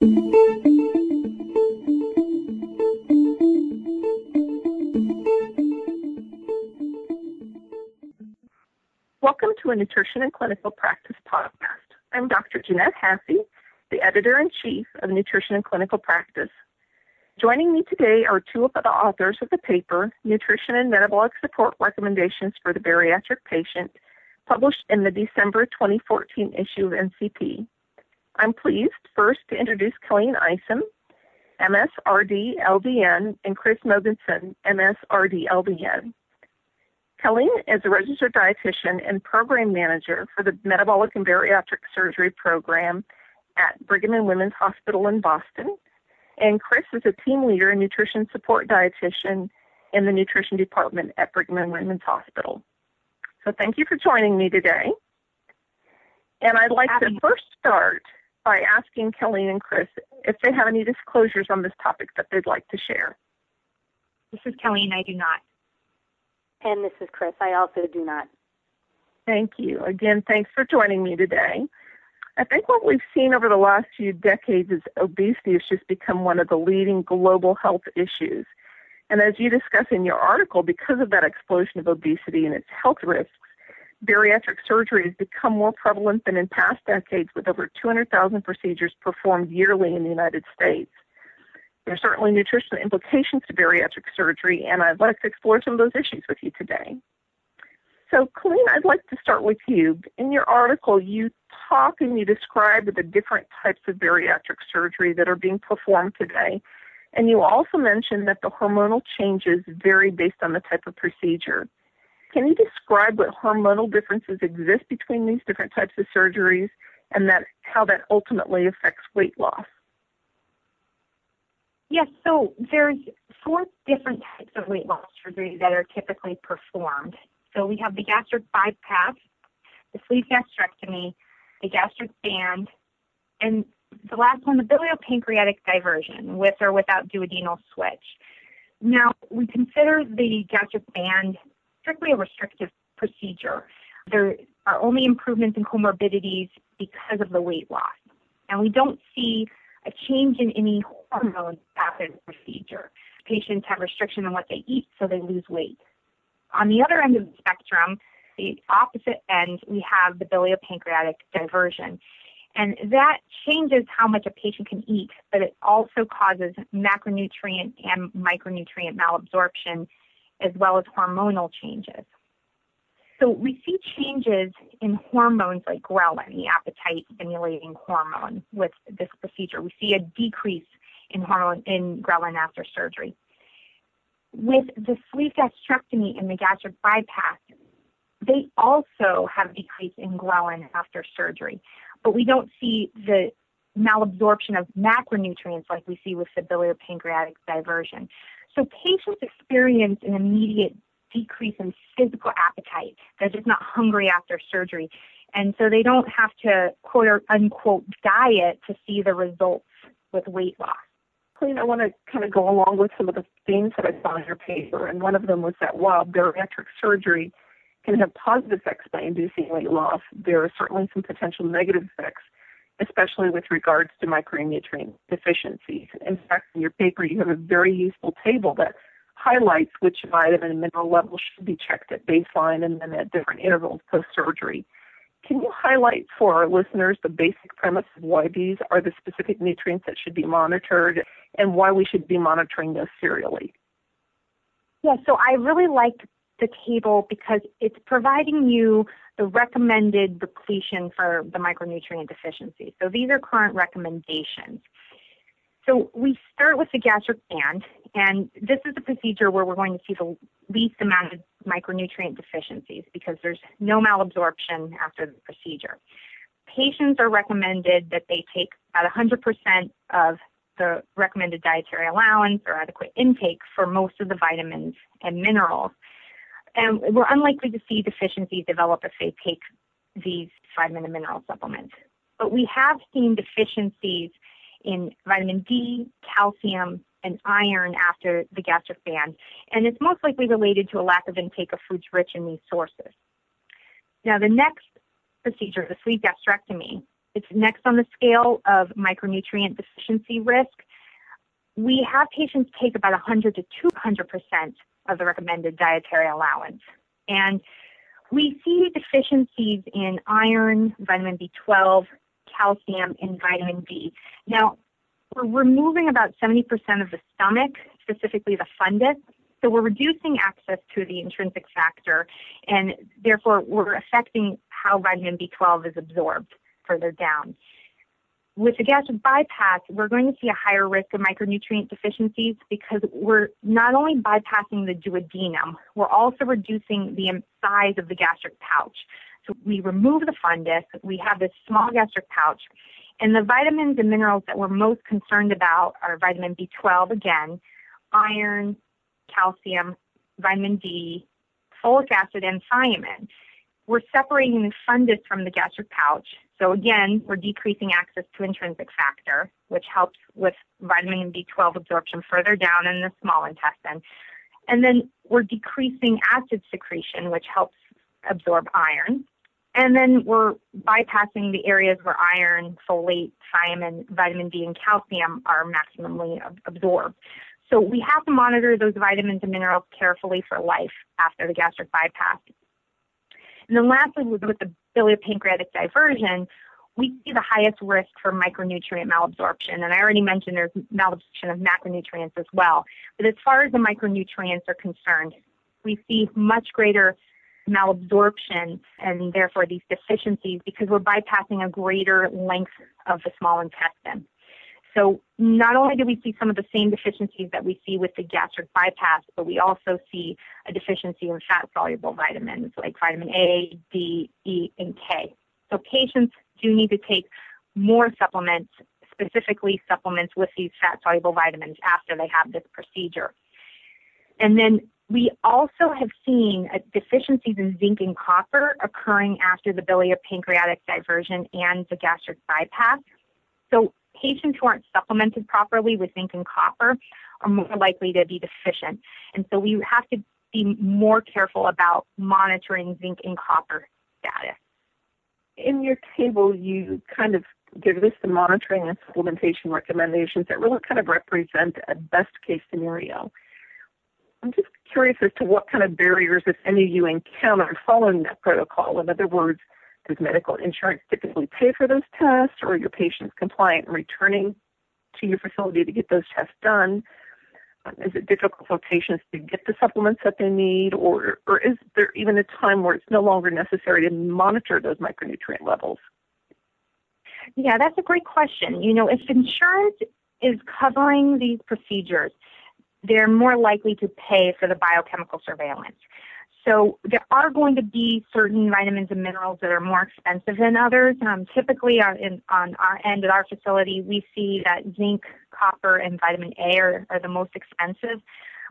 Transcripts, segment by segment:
Welcome to a Nutrition in Clinical Practice podcast. I'm Dr. Jeanette Hasse, the editor in chief of Nutrition in Clinical Practice. Joining me today are two of the authors of the paper, Nutrition and Metabolic Support Recommendations for the Bariatric Patient, published in the December 2014 issue of NCP. I'm pleased first to introduce Kellene Isom, MSRD LDN, and Kris Mogensen, MSRD LDN. Kellene is a registered dietitian and program manager for the Metabolic and Bariatric Surgery Program at Brigham and Women's Hospital in Boston. And Kris is a team leader and nutrition support dietitian in the nutrition department at Brigham and Women's Hospital. So thank you for joining me today. And I'd like to first start by asking Kelly and Kris if they have any disclosures on this topic that they'd like to share. This is Kelly, and I do not. And this is Kris. I also do not. Thank you. Again, thanks for joining me today. I think what we've seen over the last few decades is obesity has just become one of the leading global health issues. And as you discuss in your article, because of that explosion of obesity and its health risks, bariatric surgery has become more prevalent than in past decades, with over 200,000 procedures performed yearly in the United States. There are certainly nutritional implications to bariatric surgery, and I'd like to explore some of those issues with you today. So, Kellene, I'd like to start with you. In your article, you talk and you describe the different types of bariatric surgery that are being performed today. And you also mention that the hormonal changes vary based on the type of procedure. Can you describe what hormonal differences exist between these different types of surgeries and that how that ultimately affects weight loss? Yes, so there's four different types of weight loss surgery that are typically performed. So we have the gastric bypass, the sleeve gastrectomy, the gastric band, and the last one, the biliopancreatic diversion, with or without duodenal switch. Now, we consider the gastric band strictly a restrictive procedure. There are only improvements in comorbidities because of the weight loss. And we don't see a change in any hormones after the procedure. Patients have restriction on what they eat, so they lose weight. On the other end of the spectrum, the opposite end, we have the biliopancreatic diversion. And that changes how much a patient can eat, but it also causes macronutrient and micronutrient malabsorption as well as hormonal changes. So we see changes in hormones like ghrelin, the appetite stimulating hormone, with this procedure. We see a decrease in hormone in ghrelin after surgery. With the sleeve gastrectomy and the gastric bypass, they also have a decrease in ghrelin after surgery, but we don't see the malabsorption of macronutrients like we see with the biliopancreatic diversion. So patients experience an immediate decrease in physical appetite. They're just not hungry after surgery. And so they don't have to quote unquote diet to see the results with weight loss. Kellene, I want to kind of go along with some of the themes that I saw in your paper, and one of them was that while bariatric surgery can have positive effects by inducing weight loss, there are certainly some potential negative effects, especially with regards to micronutrient deficiencies. In fact, in your paper, you have a very useful table that highlights which vitamin and mineral levels should be checked at baseline and then at different intervals post surgery. Can you highlight for our listeners the basic premise of why these are the specific nutrients that should be monitored and why we should be monitoring those serially? Yeah, so I really liked the table because it's providing you the recommended repletion for the micronutrient deficiency. So these are current recommendations. So we start with the gastric band, and this is the procedure where we're going to see the least amount of micronutrient deficiencies because there's no malabsorption after the procedure. Patients are recommended that they take about 100% of the recommended dietary allowance or adequate intake for most of the vitamins and minerals. And we're unlikely to see deficiencies develop if they take these vitamin and mineral supplements. But we have seen deficiencies in vitamin D, calcium, and iron after the gastric band, and it's most likely related to a lack of intake of foods rich in these sources. Now, the next procedure, the sleeve gastrectomy, It's next on the scale of micronutrient deficiency risk. We have patients take about 100 to 200% of the recommended dietary allowance. And we see deficiencies in iron, vitamin B12, calcium, and vitamin D. Now, we're removing about 70% of the stomach, specifically the fundus. So we're reducing access to the intrinsic factor, and therefore we're affecting how vitamin B12 is absorbed further down. With the gastric bypass, we're going to see a higher risk of micronutrient deficiencies because we're not only bypassing the duodenum, we're also reducing the size of the gastric pouch. So we remove the fundus, we have this small gastric pouch, and the vitamins and minerals that we're most concerned about are vitamin B12 again, iron, calcium, vitamin D, folic acid, and thiamine. We're separating the fundus from the gastric pouch, so again, we're decreasing access to intrinsic factor, which helps with vitamin B12 absorption further down in the small intestine. And then we're decreasing acid secretion, which helps absorb iron. And then we're bypassing the areas where iron, folate, thiamine, vitamin D, and calcium are maximally absorbed. So we have to monitor those vitamins and minerals carefully for life after the gastric bypass. And then lastly, with the biliopancreatic diversion, we see the highest risk for micronutrient malabsorption. And I already mentioned there's malabsorption of macronutrients as well. But as far as the micronutrients are concerned, we see much greater malabsorption and therefore these deficiencies because we're bypassing a greater length of the small intestine. So not only do we see some of the same deficiencies that we see with the gastric bypass, but we also see a deficiency in fat-soluble vitamins like vitamin A, D, E, and K. So patients do need to take more supplements, specifically supplements with these fat-soluble vitamins after they have this procedure. And then we also have seen deficiencies in zinc and copper occurring after the biliopancreatic diversion and the gastric bypass. So patients who aren't supplemented properly with zinc and copper are more likely to be deficient. And so we have to be more careful about monitoring zinc and copper status. In your table, you kind of give us the monitoring and supplementation recommendations that really kind of represent a best case scenario. I'm just curious as to what kind of barriers, if any, you encountered following that protocol. In other words, does medical insurance typically pay for those tests, or are your patients compliant in returning to your facility to get those tests done? Um, is it difficult for patients to get the supplements that they need, or, or is there even a time where it's no longer necessary to monitor those micronutrient levels? Yeah, that's a great question. You know, if insurance is covering these procedures, they're more likely to pay for the biochemical surveillance. So there are going to be certain vitamins and minerals that are more expensive than others. Um, typically, on, in, on our end at our facility, we see that zinc, copper, and vitamin A are, are the most expensive.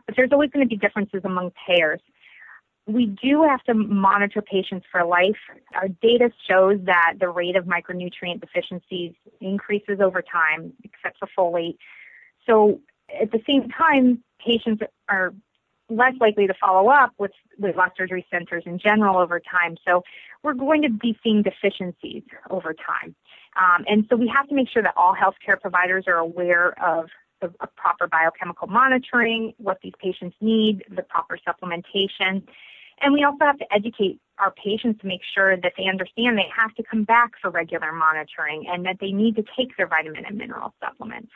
But there's always going to be differences among payers. We do have to monitor patients for life. Our data shows that the rate of micronutrient deficiencies increases over time, except for folate. So at the same time, patients are less likely to follow up with, with lost surgery centers in general over time. So we're going to be seeing deficiencies over time. Um, and so we have to make sure that all healthcare providers are aware of the proper biochemical monitoring, what these patients need, the proper supplementation. And we also have to educate our patients to make sure that they understand they have to come back for regular monitoring and that they need to take their vitamin and mineral supplements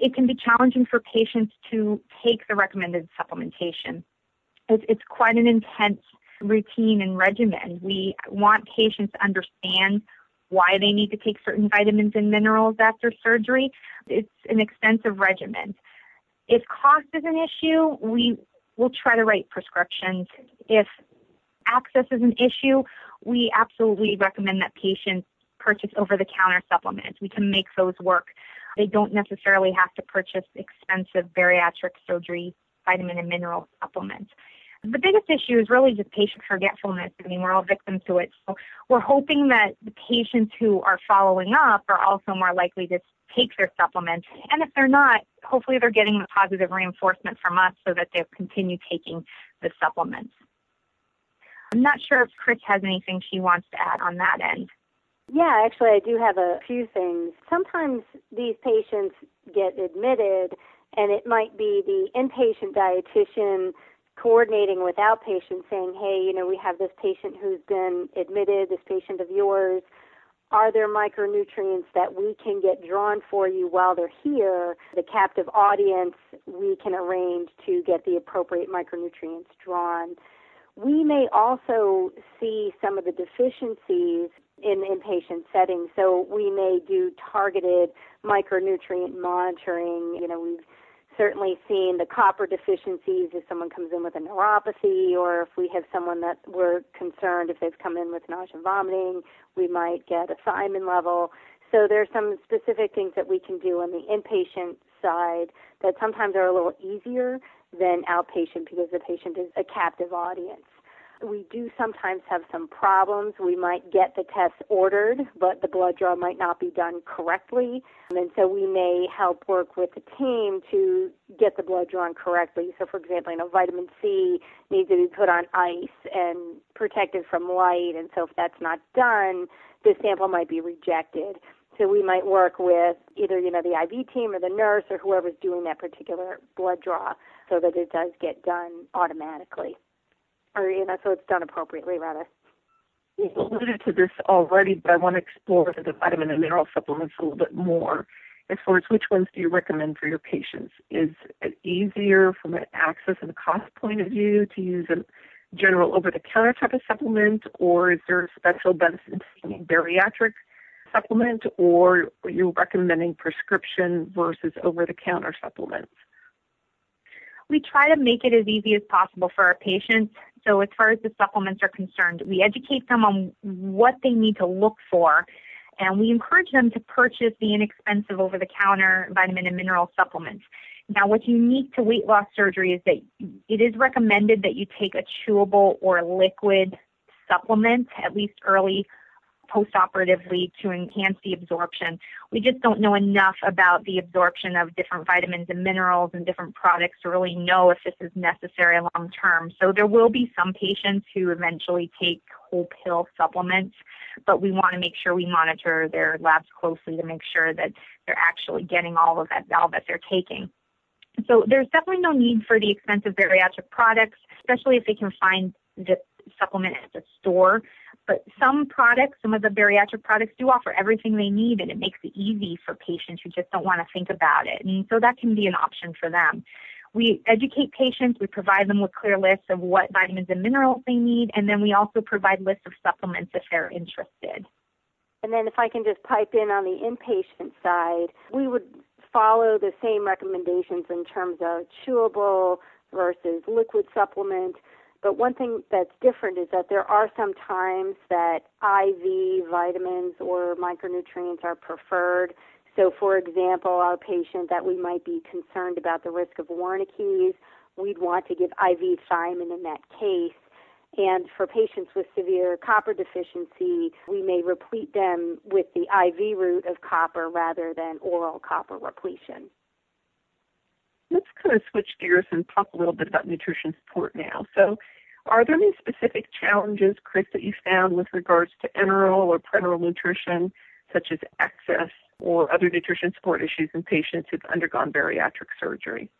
it can be challenging for patients to take the recommended supplementation. It's, it's quite an intense routine and regimen. We want patients to understand why they need to take certain vitamins and minerals after surgery. It's an extensive regimen. If cost is an issue, we will try to write prescriptions. If access is an issue, we absolutely recommend that patients purchase over the counter supplements. We can make those work they don't necessarily have to purchase expensive bariatric surgery vitamin and mineral supplements. The biggest issue is really just patient forgetfulness. I mean, we're all victims to it. So we're hoping that the patients who are following up are also more likely to take their supplements. And if they're not, hopefully they're getting the positive reinforcement from us so that they'll continue taking the supplements. I'm not sure if Kris has anything she wants to add on that end. Yeah, actually, I do have a few things. Sometimes these patients get admitted, and it might be the inpatient dietitian coordinating with outpatients saying, hey, you know, we have this patient who's been admitted, this patient of yours. Are there micronutrients that we can get drawn for you while they're here? The captive audience, we can arrange to get the appropriate micronutrients drawn. We may also see some of the deficiencies in inpatient settings, so we may do targeted micronutrient monitoring. You know, we've certainly seen the copper deficiencies if someone comes in with a neuropathy or if we have someone that we're concerned if they've come in with nausea and vomiting, we might get a thiamine level. So there's some specific things that we can do on the inpatient side that sometimes are a little easier than outpatient because the patient is a captive audience. We do sometimes have some problems. We might get the tests ordered, but the blood draw might not be done correctly. And so we may help work with the team to get the blood drawn correctly. So, for example, you know, vitamin C needs to be put on ice and protected from light. And so if that's not done, the sample might be rejected. So we might work with either, you know, the IV team or the nurse or whoever's doing that particular blood draw so that it does get done automatically or you know, so it's done appropriately rather. You alluded to this already, but I want to explore the vitamin and mineral supplements a little bit more. As far as which ones do you recommend for your patients? Is it easier from an access and cost point of view to use a general over-the-counter type of supplement, or is there a special benefit in bariatric supplement, or are you recommending prescription versus over-the-counter supplements? We try to make it as easy as possible for our patients so as far as the supplements are concerned, we educate them on what they need to look for and we encourage them to purchase the inexpensive over the counter vitamin and mineral supplements. Now, what's unique to weight loss surgery is that it is recommended that you take a chewable or liquid supplement, at least early postoperatively to enhance the absorption. We just don't know enough about the absorption of different vitamins and minerals and different products to really know if this is necessary long term. So there will be some patients who eventually take whole pill supplements, but we want to make sure we monitor their labs closely to make sure that they're actually getting all of that all that they're taking. So there's definitely no need for the expensive bariatric products, especially if they can find the supplement at the store. But some products, some of the bariatric products do offer everything they need and it makes it easy for patients who just don't want to think about it. And so that can be an option for them. We educate patients, we provide them with clear lists of what vitamins and minerals they need, and then we also provide lists of supplements if they're interested. And then if I can just pipe in on the inpatient side, we would follow the same recommendations in terms of chewable versus liquid supplement. But one thing that's different is that there are some times that IV vitamins or micronutrients are preferred. So, for example, our patient that we might be concerned about the risk of Wernicke's, we'd want to give IV thiamine in that case. And for patients with severe copper deficiency, we may replete them with the IV route of copper rather than oral copper repletion. Let's kind of switch gears and talk a little bit about nutrition support now. So, are there any specific challenges, Kris, that you found with regards to enteral or parenteral nutrition, such as access or other nutrition support issues in patients who've undergone bariatric surgery?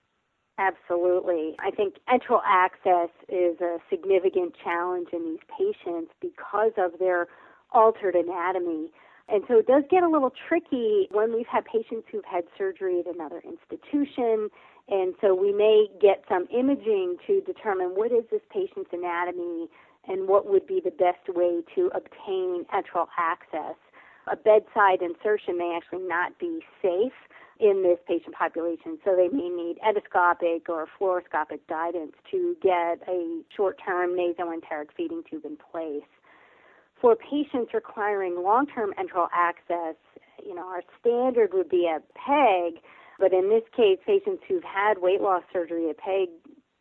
Absolutely. I think enteral access is a significant challenge in these patients because of their altered anatomy. And so it does get a little tricky when we've had patients who've had surgery at another institution. And so we may get some imaging to determine what is this patient's anatomy and what would be the best way to obtain enteral access. A bedside insertion may actually not be safe in this patient population, so they may need endoscopic or fluoroscopic guidance to get a short-term nasoenteric feeding tube in place. For patients requiring long-term enteral access, you know, our standard would be a PEG, but in this case, patients who've had weight loss surgery, a PEG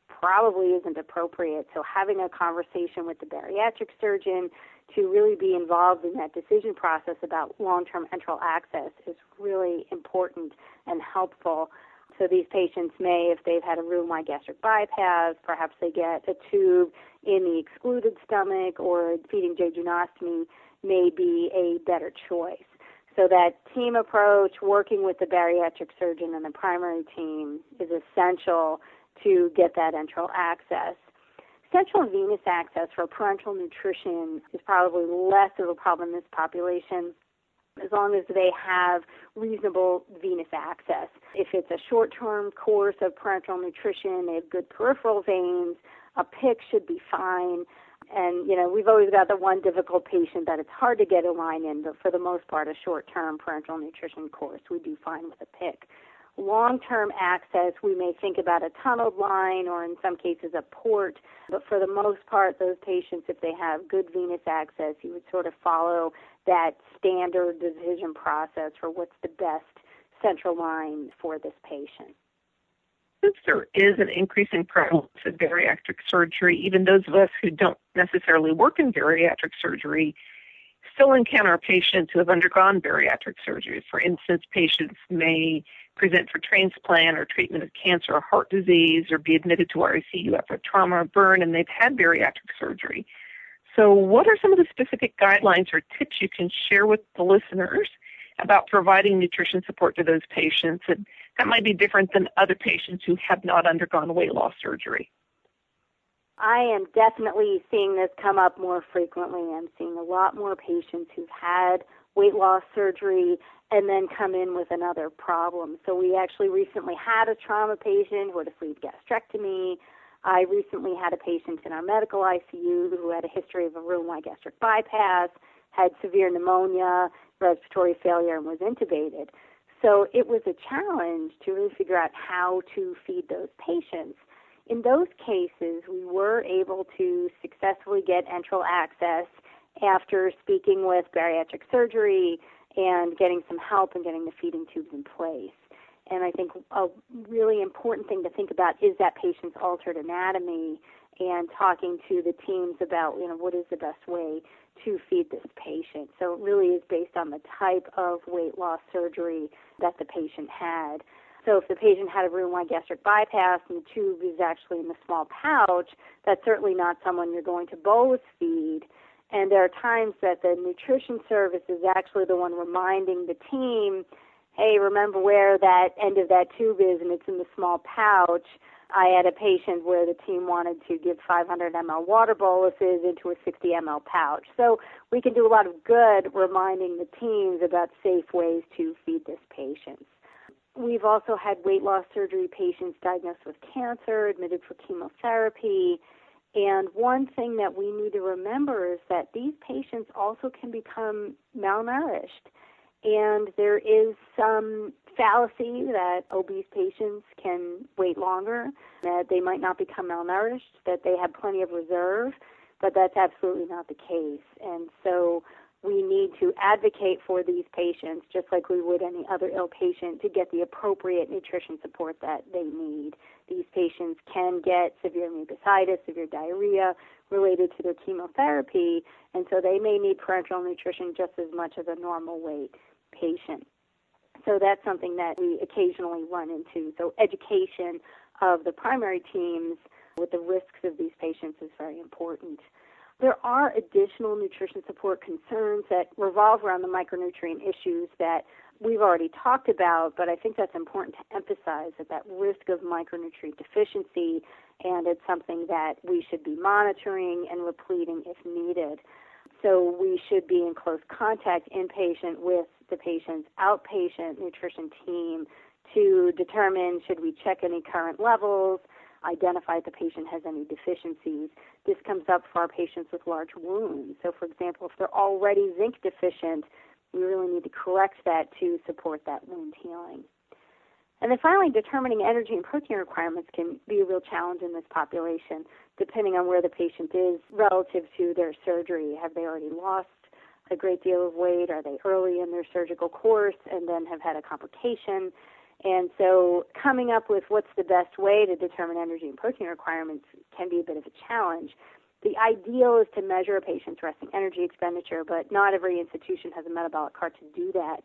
probably isn't appropriate. So having a conversation with the bariatric surgeon to really be involved in that decision process about long-term enteral access is really important and helpful. So these patients may, if they've had a Roux-en-Y gastric bypass, perhaps they get a tube in the excluded stomach or feeding jejunostomy may be a better choice. So that team approach, working with the bariatric surgeon and the primary team, is essential to get that enteral access. Central venous access for parenteral nutrition is probably less of a problem in this population as long as they have reasonable venous access. If it's a short term course of parenteral nutrition, they have good peripheral veins, a PICC should be fine. And, you know, we've always got the one difficult patient that it's hard to get a line in, but for the most part, a short term parenteral nutrition course, we do fine with a PICC. Long term access, we may think about a tunneled line or in some cases a port, but for the most part, those patients, if they have good venous access, you would sort of follow that standard decision process for what's the best central line for this patient. Since there is an increasing prevalence of bariatric surgery, even those of us who don't necessarily work in bariatric surgery still encounter patients who have undergone bariatric surgery. For instance, patients may present for transplant or treatment of cancer or heart disease or be admitted to our ICU after trauma or burn and they've had bariatric surgery. So, what are some of the specific guidelines or tips you can share with the listeners about providing nutrition support to those patients? And that might be different than other patients who have not undergone weight loss surgery. I am definitely seeing this come up more frequently. I'm seeing a lot more patients who've had weight loss surgery and then come in with another problem. So we actually recently had a trauma patient who had a sleeve gastrectomy. I recently had a patient in our medical ICU who had a history of a Roux-en-Y gastric bypass, had severe pneumonia, respiratory failure, and was intubated. So it was a challenge to really figure out how to feed those patients in those cases, we were able to successfully get enteral access after speaking with bariatric surgery and getting some help and getting the feeding tubes in place. And I think a really important thing to think about is that patient's altered anatomy and talking to the teams about, you know, what is the best way to feed this patient. So it really is based on the type of weight loss surgery that the patient had. So if the patient had a Roux-en-Y gastric bypass and the tube is actually in the small pouch, that's certainly not someone you're going to bolus feed. And there are times that the nutrition service is actually the one reminding the team, hey, remember where that end of that tube is and it's in the small pouch. I had a patient where the team wanted to give 500 ml water boluses into a 60 ml pouch. So we can do a lot of good reminding the teams about safe ways to feed this patient. We've also had weight loss surgery patients diagnosed with cancer, admitted for chemotherapy. And one thing that we need to remember is that these patients also can become malnourished. And there is some fallacy that obese patients can wait longer, that they might not become malnourished, that they have plenty of reserve, but that's absolutely not the case. And so we need to advocate for these patients just like we would any other ill patient to get the appropriate nutrition support that they need. These patients can get severe mucositis, severe diarrhea related to their chemotherapy, and so they may need parenteral nutrition just as much as a normal weight patient. So that's something that we occasionally run into. So education of the primary teams with the risks of these patients is very important. There are additional nutrition support concerns that revolve around the micronutrient issues that we've already talked about, but I think that's important to emphasize that that risk of micronutrient deficiency and it's something that we should be monitoring and repleting if needed. So we should be in close contact inpatient with the patient's outpatient nutrition team to determine should we check any current levels, identify if the patient has any deficiencies. This comes up for our patients with large wounds. So, for example, if they're already zinc deficient, we really need to correct that to support that wound healing. And then finally, determining energy and protein requirements can be a real challenge in this population, depending on where the patient is relative to their surgery. Have they already lost a great deal of weight? Are they early in their surgical course and then have had a complication? And so coming up with what's the best way to determine energy and protein requirements can be a bit of a challenge. The ideal is to measure a patient's resting energy expenditure, but not every institution has a metabolic cart to do that.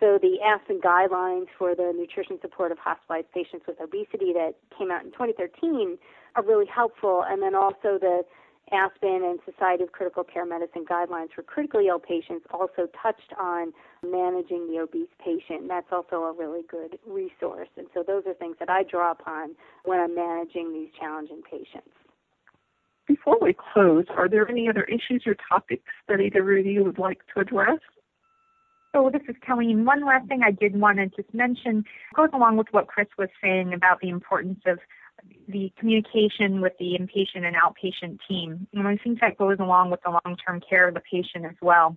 So the ASPEN guidelines for the nutrition support of hospitalized patients with obesity that came out in 2013 are really helpful. And then also the Aspen and Society of Critical Care Medicine guidelines for critically ill patients also touched on managing the obese patient. That's also a really good resource. And so those are things that I draw upon when I'm managing these challenging patients. Before we close, are there any other issues or topics that either of you would like to address? So this is Kellene. One last thing I did want to just mention goes along with what Kris was saying about the importance of the communication with the inpatient and outpatient team. And I think that goes along with the long-term care of the patient as well.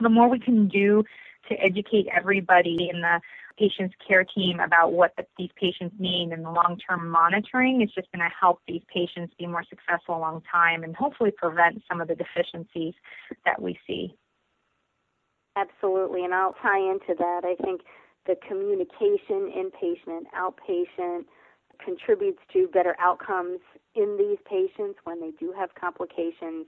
The more we can do to educate everybody in the patient's care team about what the, these patients need and the long-term monitoring is just going to help these patients be more successful a long time and hopefully prevent some of the deficiencies that we see. Absolutely, and I'll tie into that. I think the communication inpatient outpatient contributes to better outcomes in these patients when they do have complications.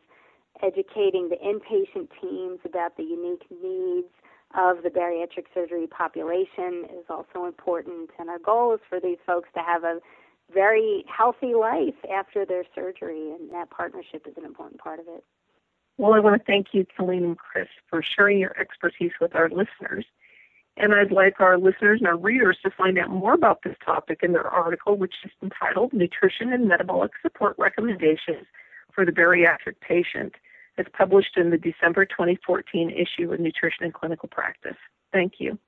Educating the inpatient teams about the unique needs of the bariatric surgery population is also important. And our goal is for these folks to have a very healthy life after their surgery, and that partnership is an important part of it. Well, I want to thank you, Kellene and Kris, for sharing your expertise with our listeners. And I'd like our listeners and our readers to find out more about this topic in their article, which is entitled Nutrition and Metabolic Support Recommendations for the Bariatric Patient. It's published in the December 2014 issue of Nutrition in Clinical Practice. Thank you.